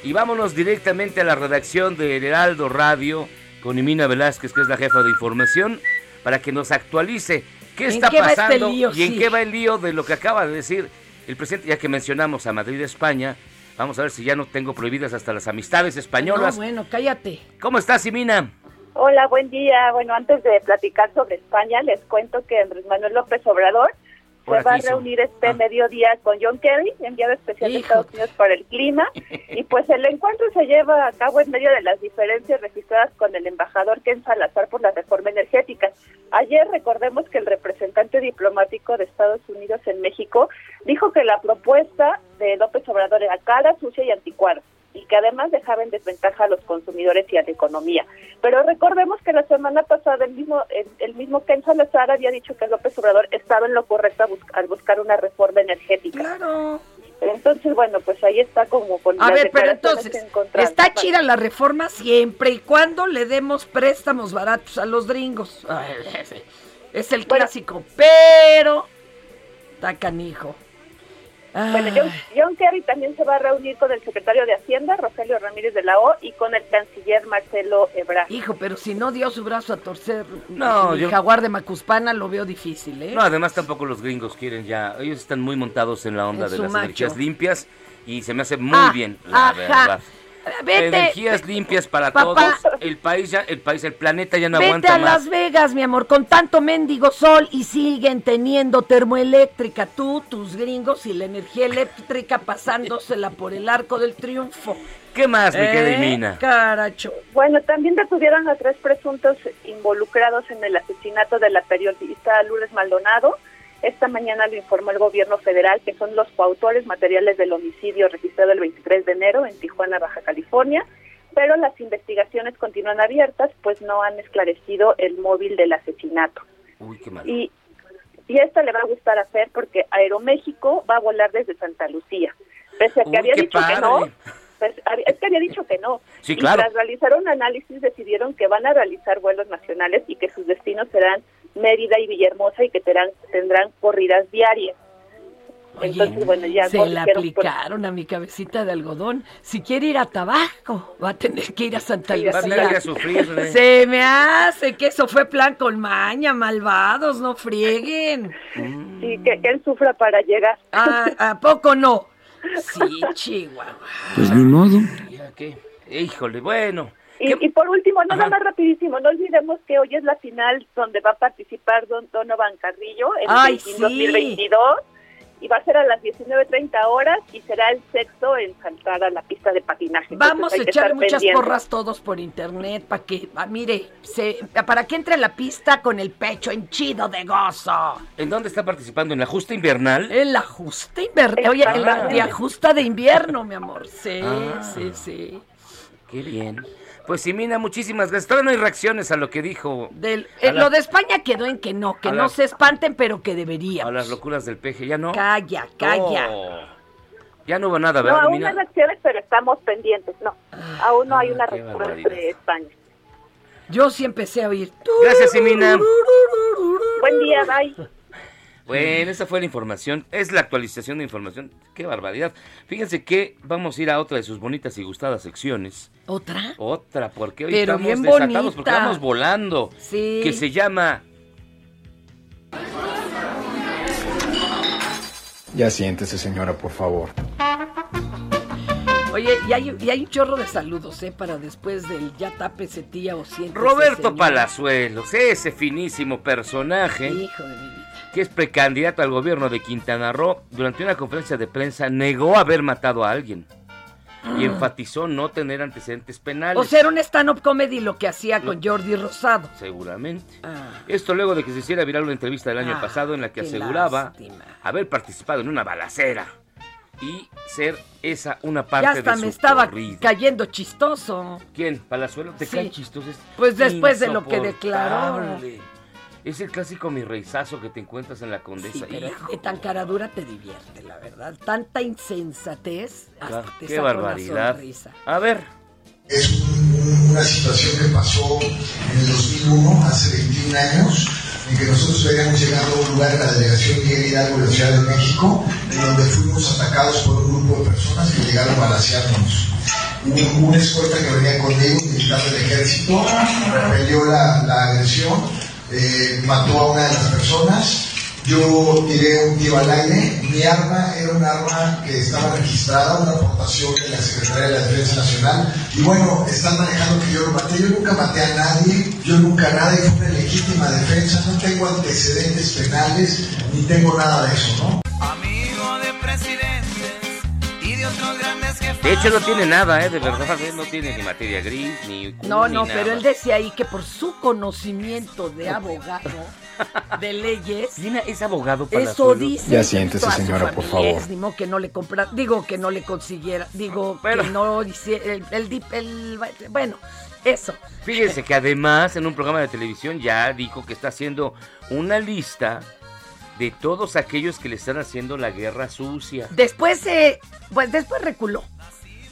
Y vámonos directamente a la redacción de Heraldo Radio con Imina Velázquez, que es la jefa de información, para que nos actualice qué ¿En está qué este pasando lío? y en Sí. qué va el lío de lo que acaba de decir el presidente, ya que mencionamos a Madrid, España. Vamos a ver si ya no tengo prohibidas hasta las amistades No, españolas. bueno, cállate. ¿Cómo estás, Imina? Hola, buen día. Bueno, antes de platicar sobre España, les cuento que Andrés Manuel López Obrador se va a reunir este mediodía con John Kerry, enviado especial de Estados Unidos para el clima, <laughs> y pues el encuentro se lleva a cabo en medio de las diferencias registradas con el embajador Ken Salazar por la reforma energética. Ayer recordemos que el representante diplomático de Estados Unidos en México dijo que la propuesta de López Obrador era cara, sucia y anticuada y que además dejaba en desventaja a los consumidores y a la economía. Pero recordemos que la semana pasada el mismo el, el mismo Ken Salazar había dicho que López Obrador estaba en lo correcto bus- al buscar una reforma energética. Claro. Entonces, bueno, pues ahí está como con A ver, pero entonces, está chida la reforma siempre y cuando le demos préstamos baratos a los gringos. Ay, Es el clásico, pero está canijo. Bueno. John, John Kerry también se va a reunir con el secretario de Hacienda, Rogelio Ramírez de la O, y con el canciller Marcelo Ebrard. Hijo, pero si no dio su brazo a torcer No, el yo- jaguar de Macuspana, lo veo difícil, ¿eh? No, además tampoco los gringos quieren ya. Ellos están muy montados en la onda En de las macho. energías limpias y se me hace muy Ah, bien, la ajá. verdad. Vete, energías limpias para Papá. todos. El país ya, el país, el planeta ya no Vete aguanta a más. Las Vegas, mi amor, con tanto mendigo sol y siguen teniendo termoeléctrica. Tú, tus gringos y la energía eléctrica pasándosela por el arco del triunfo. ¿Qué más, mi querida Eh, Mina? Caracho. Bueno, también detuvieron a tres presuntos involucrados en el asesinato de la periodista Lourdes Maldonado. Esta mañana lo informó el gobierno federal, que son los coautores materiales del homicidio registrado el 23 de enero en Tijuana, Baja California. Pero las investigaciones continúan abiertas, pues no han esclarecido el móvil del asesinato. Uy, qué mal. Y, y esto le va a gustar a Fer porque Aeroméxico va a volar desde Santa Lucía. Pese a que Uy, había dicho que no, pues, es que había dicho que no. Sí, y claro. tras realizar un análisis decidieron que van a realizar vuelos nacionales y que sus destinos serán Mérida y Villahermosa y que tendrán, tendrán corridas diarias. Entonces, bueno, ya Se la por- aplicaron a mi cabecita de algodón. Si quiere ir a Tabasco, va a tener que ir a Santa Sí, Lucía. va a tener que ir a sufrir, ¿eh? Se me hace que eso fue plan con maña, malvados, no frieguen. Sí, que, que él sufra para llegar. Ah, ¿A poco no? Sí, Chihuahua. Pues ni modo. Ya, ¿qué? Híjole, bueno. Y, y por último, nada Ajá. más rapidísimo, no olvidemos que hoy es la final donde va a participar Don Donovan Carrillo en Ay, el sí. 2022 y va a ser a las 19.30 horas y será el sexto en saltar a la pista de patinaje. Vamos a estar muchas porras todos por internet para que, ah, mire, se, para que entre a la pista con el pecho henchido de gozo. ¿En dónde está participando? ¿En la justa invernal? El ajuste invernal. Oye, el Ah. de ajusta de invierno, mi amor. Sí, Ah. sí, sí. Qué bien. Pues sí, Mina, muchísimas gracias. Todavía no hay reacciones a lo que dijo. Del, eh, la- Lo de España quedó en que no, que no la- se espanten, pero que debería. A las locuras del peje, ¿ya no? Calla, calla. Oh. Ya no hubo nada, No, ¿verdad, aún Mina? hay reacciones, pero estamos pendientes. No, aún no hay una Ah, qué respuesta barbaridad. de España. Yo sí empecé a oír. Gracias, Mina. Buen día, bye. Bueno, esa fue la información. Es la actualización de información. Qué barbaridad. Fíjense que vamos a ir a otra de sus bonitas y gustadas secciones. ¿Otra? Otra, porque hoy Pero estamos bien desatados, porque vamos volando. Sí. Que se llama Ya siéntese, señora, por favor. Oye, y hay, y hay un chorro de saludos, ¿eh? Para después del ya tápese tía o siéntese, Roberto señor. Palazuelos, ese finísimo personaje. Hijo de mi vida. Que es precandidato al gobierno de Quintana Roo, durante una conferencia de prensa negó haber matado a alguien. y Mm. enfatizó no tener antecedentes penales. O sea, era un stand-up comedy lo que hacía con Jordi Rosado. Seguramente. Ah. Esto luego de que se hiciera viral una entrevista del año Ah, pasado en la que aseguraba lástima. haber participado en una balacera y ser esa una Ya parte hasta de su me estaba corrido. cayendo chistoso. ¿Quién? ¿Palazuelo? ¿Te Sí. caen chistos? Es Pues después de lo que declaró. Es el clásico mi reizazo que te encuentras en la condesa. Sí, pero Hijo, tan caradura te divierte, la verdad. Tanta insensatez hasta te qué saca una barbaridad. sonrisa. A ver. Es un- una situación que pasó en el 2001, hace 21 años, en que nosotros habíamos llegado a un lugar en la delegación Miguel Hidalgo de la Ciudad de México, en donde fuimos atacados por un grupo de personas que llegaron a balasearnos. Hubo una escolta que venía conmigo, un militar del ejército, repelió la, la agresión, eh, mató a una de las personas, yo tiré un tiro al aire, mi arma era un arma que estaba registrada, una aportación de la Secretaría de la Defensa Nacional, y bueno, están manejando que yo lo maté, yo nunca maté a nadie, yo nunca nadie, fue una legítima defensa, no tengo antecedentes penales, ni tengo nada de eso, ¿no? Amigo de presidentes y de hecho no tiene nada, ¿eh? De verdad, ¿eh? no tiene ni materia gris, ni... No, ni no, nada. pero él decía ahí que por su conocimiento de abogado, <laughs> de leyes, es abogado eso Palazuelo? dice. Ya siéntese, señora, por favor. es, Ni modo que no le compra, digo que no le consiguiera, digo que no hiciera, el, el el- bueno, eso. Fíjense que además en un programa de televisión ya dijo que está haciendo una lista de todos aquellos que le están haciendo la guerra sucia. Después se, pues después reculó.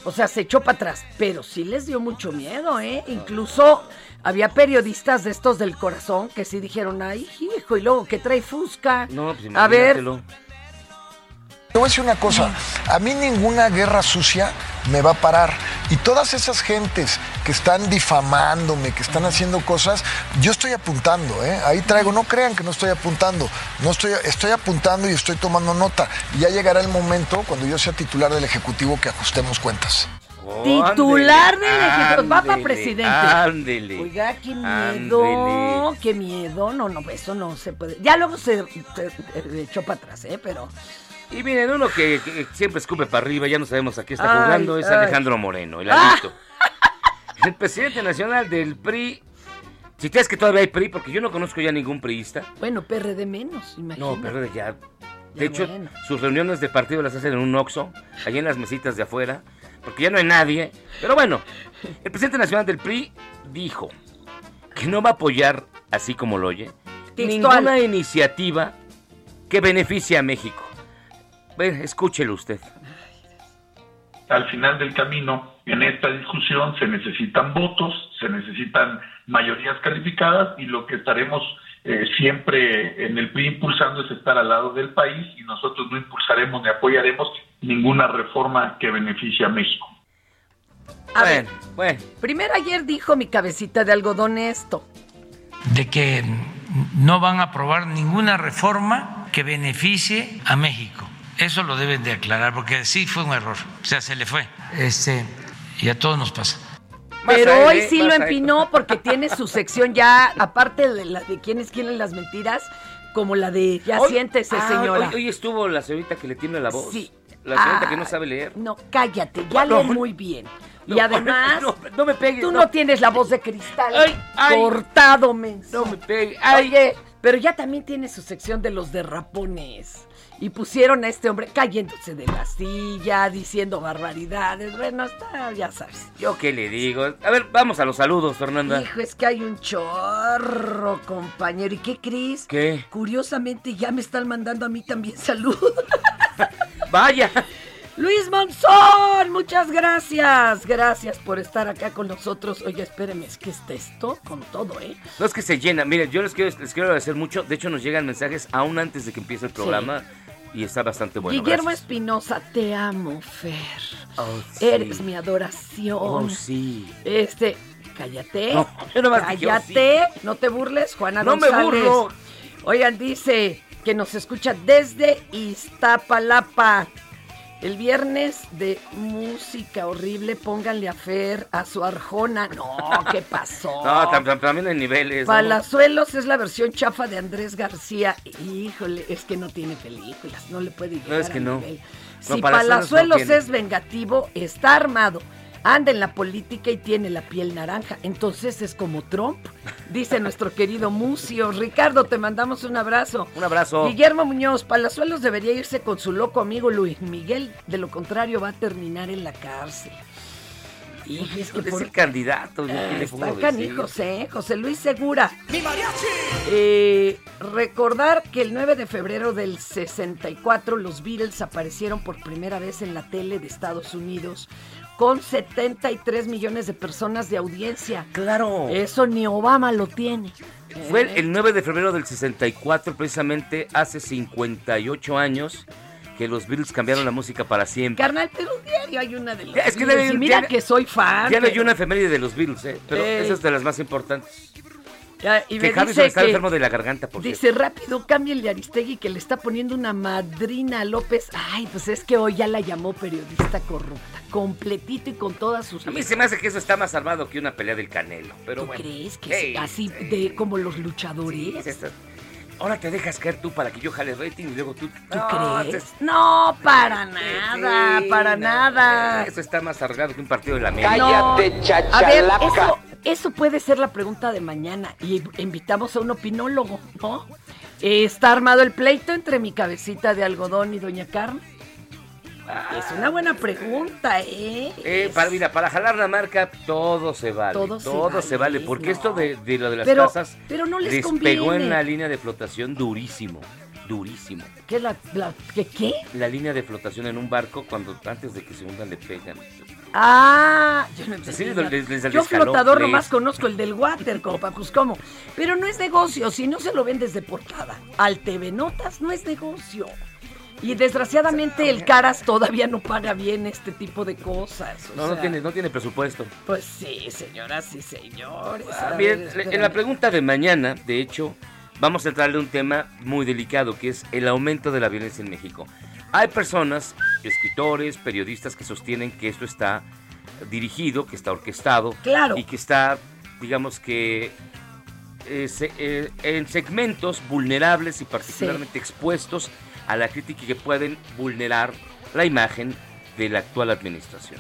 O sea, se echó para atrás, pero sí les dio mucho miedo, ¿eh? Incluso había periodistas de estos del corazón que sí dijeron, ay, hijo, y luego que trae Fusca. No, pues A ver. Te voy a decir una cosa, a mí ninguna guerra sucia me va a parar. Y todas esas gentes que están difamándome, que están haciendo cosas, yo estoy apuntando, ¿eh? Ahí traigo, no crean que no estoy apuntando, no estoy, estoy apuntando y estoy tomando nota. Y ya llegará el momento, cuando yo sea titular del Ejecutivo, que ajustemos cuentas. titular del Ejecutivo, ándele, presidente. ándele. Oiga, qué miedo, Ándele. qué miedo. No, no, eso no se puede. Ya luego se, se- se echó para atrás, ¿eh? Pero Y miren, uno que, que siempre escupe para arriba, ya no sabemos a qué está Ay, jugando, es ay. Alejandro Moreno, el Ah. adicto. <laughs> El presidente nacional del PRI. Si crees que todavía hay PRI, porque yo no conozco ya ningún priista. bueno, PRD menos, imagínate. No, pero ya. De Ya hecho, bueno. sus reuniones de partido las hacen en un Oxxo, allá en las mesitas de afuera, porque ya no hay nadie. Pero bueno, el presidente nacional del PRI dijo que no va a apoyar, así como lo oye, Textual. ninguna iniciativa que beneficie a México. Ven, escúchelo usted. al final del camino, en esta discusión se necesitan votos, se necesitan mayorías calificadas y lo que estaremos eh, siempre en el PRI impulsando es estar al lado del país y nosotros no impulsaremos ni apoyaremos ninguna reforma que beneficie a México. A ver, bueno. primero ayer dijo mi cabecita de algodón esto. de que no van a aprobar ninguna reforma que beneficie a México. Eso lo deben de aclarar porque sí fue un error. O sea, se le fue. Este, y a todos nos pasa. Pero hoy sí lo empinó porque tiene su sección ya, aparte de la de quienes quieren las mentiras, como la de ya Hoy- siéntese, Ah, señora. Hoy, hoy estuvo la señorita que le tiene la voz. Sí. La señorita Ah, que no sabe leer. No, cállate, ya No, lee no, muy bien. y además, no, no me pegues, tú no. no. tienes la voz de cristal. Ay, ay. cortado, menso. No me pegue. Oye, pero ya también tiene su sección de los derrapones. Y pusieron a este hombre cayéndose de la silla, diciendo barbaridades. Bueno, está, ya sabes. ¿Yo qué le digo? A ver, vamos a los saludos, Fernanda. Hijo, es que hay un chorro, compañero. ¿Y qué crees? ¿Qué? Curiosamente ya me están mandando a mí también salud. <laughs> Vaya. Luis Monzón, muchas gracias. Gracias por estar acá con nosotros. Oye, espéreme, es que está esto con todo, ¿eh? No es que se llena. Miren, yo les quiero, les quiero agradecer mucho. De hecho, nos llegan mensajes aún antes de que empiece el programa. Y está bastante bueno. Guillermo. Espinosa, te amo, Fer. Oh, sí. Eres mi adoración. Oh, sí. Este, cállate. No, oh, cállate. No te burles, Juana No me burlo. Oigan, dice que nos escucha desde Iztapalapa. El viernes de música horrible, pónganle a Fer, a su Arjona. No, ¿qué pasó? <laughs> No, tam- tam- también hay niveles. ¿no? Palazuelos es la versión chafa de Andrés García. Híjole, es que no tiene películas, no le puede llegar No, es que no. nivel. No, si Palazuelos no Palazuelos es vengativo, está armado, anda en la política y tiene la piel naranja. Entonces es como Trump, dice nuestro querido Mucio. Ricardo, te mandamos un abrazo. Un abrazo. Guillermo Muñoz, Palazuelos debería irse con su loco amigo Luis Miguel. De lo contrario, va a terminar en la cárcel. Y es que es por- el candidato. ¿yo qué Ah, le puedo Están canijos, ¿eh? José Luis Segura. Eh, recordar que el 9 de febrero del 64 los Beatles aparecieron por primera vez en la tele de Estados Unidos con 73 millones de personas de audiencia. Claro. Eso ni Obama lo tiene. Fue el, el 9 de febrero del 64, precisamente hace 58 años, que los Beatles cambiaron la música para siempre. Carnal, pero diario hay una de los Ya, es que Beatles, debe- y mira que soy fan. Ya no hay una efeméride de los Beatles, ¿eh? pero Ey. esa es de las más importantes. Ya, y que me Harrison dice está que- enfermo de la garganta, por cierto. Dice rápido, cámbienle a Aristegui que le está poniendo una madrina a López. Ay, pues es que hoy ya la llamó periodista corrupta. Completito y con todas sus. A mí se me hace que eso está más salvado que una pelea del Canelo, pero ¿Tú bueno. crees que es así de como los luchadores? sí, Ahora te dejas caer tú para que yo jale rating y luego tú... ¿Tú No, crees? te- No, para nada, Sí, para no, nada. Eso está más arreglado que un partido de la América. No, A ver, eso, eso puede ser la pregunta de mañana. Y invitamos a un opinólogo, ¿no? Eh, ¿Está armado el pleito entre mi cabecita de algodón y doña Carmen? Es una buena pregunta, ¿eh? Eh, para, mira, para jalar la marca todo se vale. Todo Todo, se se, vale, vale. Porque no. esto de, de lo de las Pero- casas pero no les pegó conviene. en la línea de flotación durísimo. Durísimo. ¿Qué es la, la- ¿qué, qué? La línea de flotación en un barco cuando antes de que se hundan le pegan. Ah, yo no entendí Sí, Yo flotador nomás conozco el del water, compa, pues cómo. Pero no es negocio, si no se lo ven desde portada. Al TV Notas no es negocio. Y desgraciadamente el Caras todavía no paga bien este tipo de cosas. o No, no tiene, no tiene presupuesto. Pues sí, señoras y señores. Ah, A miren, ver, en la pregunta de mañana, de hecho, vamos a entrarle a un tema muy delicado, que es el aumento de la violencia en México. Hay personas, escritores, periodistas que sostienen que esto está dirigido, que está orquestado Claro. y que está, digamos que, eh, se- eh, en segmentos vulnerables y particularmente expuestos a la crítica y que pueden vulnerar la imagen de la actual administración.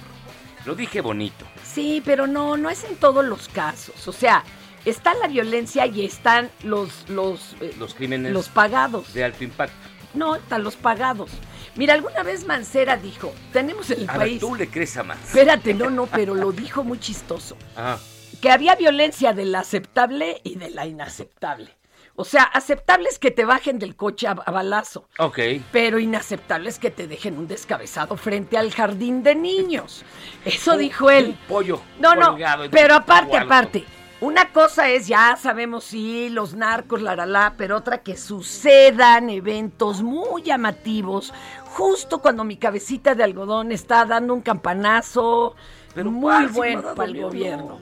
Lo dije bonito. Sí, pero no, no es en todos los casos. O sea, está la violencia y están los, los, eh, Los crímenes los pagados. de alto impacto. No, están los pagados. Mira, alguna vez Mancera dijo, tenemos en el A ver, país... tú le crees a más. Espérate, no, no, pero lo dijo muy chistoso. <laughs> Ah, Que había violencia de la aceptable y de la inaceptable. O sea, aceptable es que te bajen del coche a, a balazo, ok. pero inaceptable es que te dejen un descabezado frente al jardín de niños. <laughs> Eso Un- dijo él. un pollo No, no, pero aparte, aparte. Una cosa es, ya sabemos, sí, los narcos, la, la, la, pero otra que sucedan eventos muy llamativos, justo cuando mi cabecita de algodón está dando un campanazo muy bueno para el gobierno.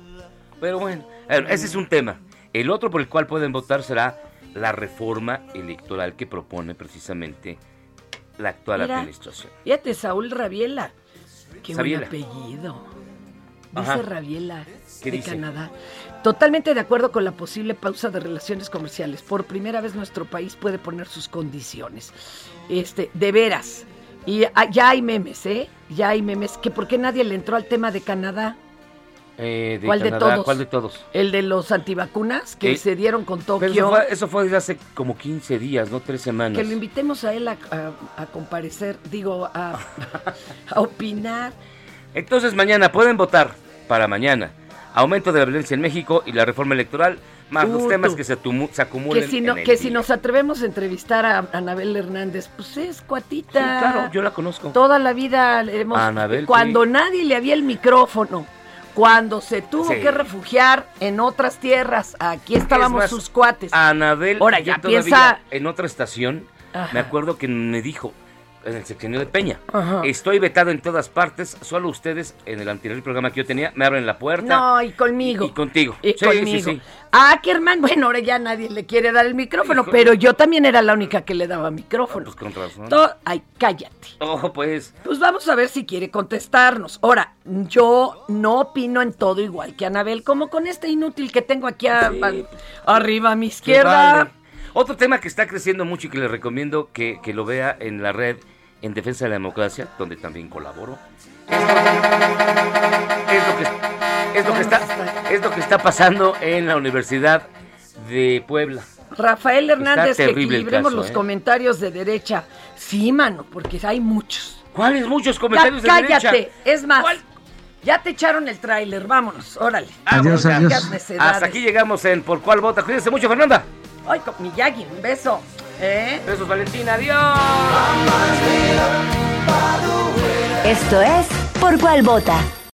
Pero bueno, ese es un tema. El otro por el cual pueden votar será la reforma electoral que propone precisamente la actual Mira, administración. Fíjate, Saúl Rabiela. Qué Sabiela. buen apellido. Dice Ajá. Rabiela, ¿Qué de dice? Canadá. Totalmente de acuerdo con la posible pausa de relaciones comerciales. Por primera vez nuestro país puede poner sus condiciones. Este, de veras. Y ah, ya hay memes, ¿eh? Ya hay memes. Que por qué nadie le entró al tema de Canadá. Eh, de ¿Cuál de todos? ¿Cuál de todos? El de los antivacunas que Eh, se dieron con Pero Tokio. eso, fue, eso fue desde hace como 15 días, no tres semanas. Que lo invitemos a él a, a- a comparecer, digo, a, <laughs> a opinar. Entonces mañana pueden votar para mañana. Aumento de la violencia en México y la reforma electoral, más los temas que se, se acumulen Que si, no, en el que si día. nos atrevemos a entrevistar a Anabel Hernández, pues es cuatita. Sí, claro, yo la conozco. Toda la vida hemos... Anabel, cuando sí. nadie le había el micrófono, cuando se tuvo Sí. que refugiar en otras tierras, aquí estábamos Es más, sus cuates. Anabel, Ahora ya piensa... en otra estación, Ajá. me acuerdo que me dijo, en el sexenio de Peña. Ajá. Estoy vetado en todas partes, solo ustedes en el anterior programa que yo tenía me abren la puerta. No, y conmigo. Y contigo. Y Sí, conmigo. sí, sí. A Ackerman, bueno, ahora ya nadie le quiere dar el micrófono, pero yo también era la única que le daba micrófono. Pues con razón. To- Ay, cállate. Ojo, pues. Pues vamos a ver si quiere contestarnos. Ahora, yo no opino en todo igual que Anabel, como con este inútil que tengo aquí a- a- arriba a mi izquierda. vale. Otro tema que está creciendo mucho y que le recomiendo que, que lo vea en la red en Defensa de la Democracia, donde también colaboro. Es lo que, es lo que está, es lo que está pasando en la Universidad de Puebla. Rafael Hernández, que equilibremos caso, los ¿eh? comentarios de derecha. Sí, mano, porque hay muchos. ¿Cuáles muchos comentarios de cállate. derecha? Es más, ya te echaron el tráiler, vámonos, órale. Adiós, adiós. Hasta aquí llegamos en Por Cuál Vota. Cuídense mucho, Fernanda. Ay, con Miyagi, un beso. ¿Eh? Besos, Valentina. Adiós. Esto es Por Cuál Vota.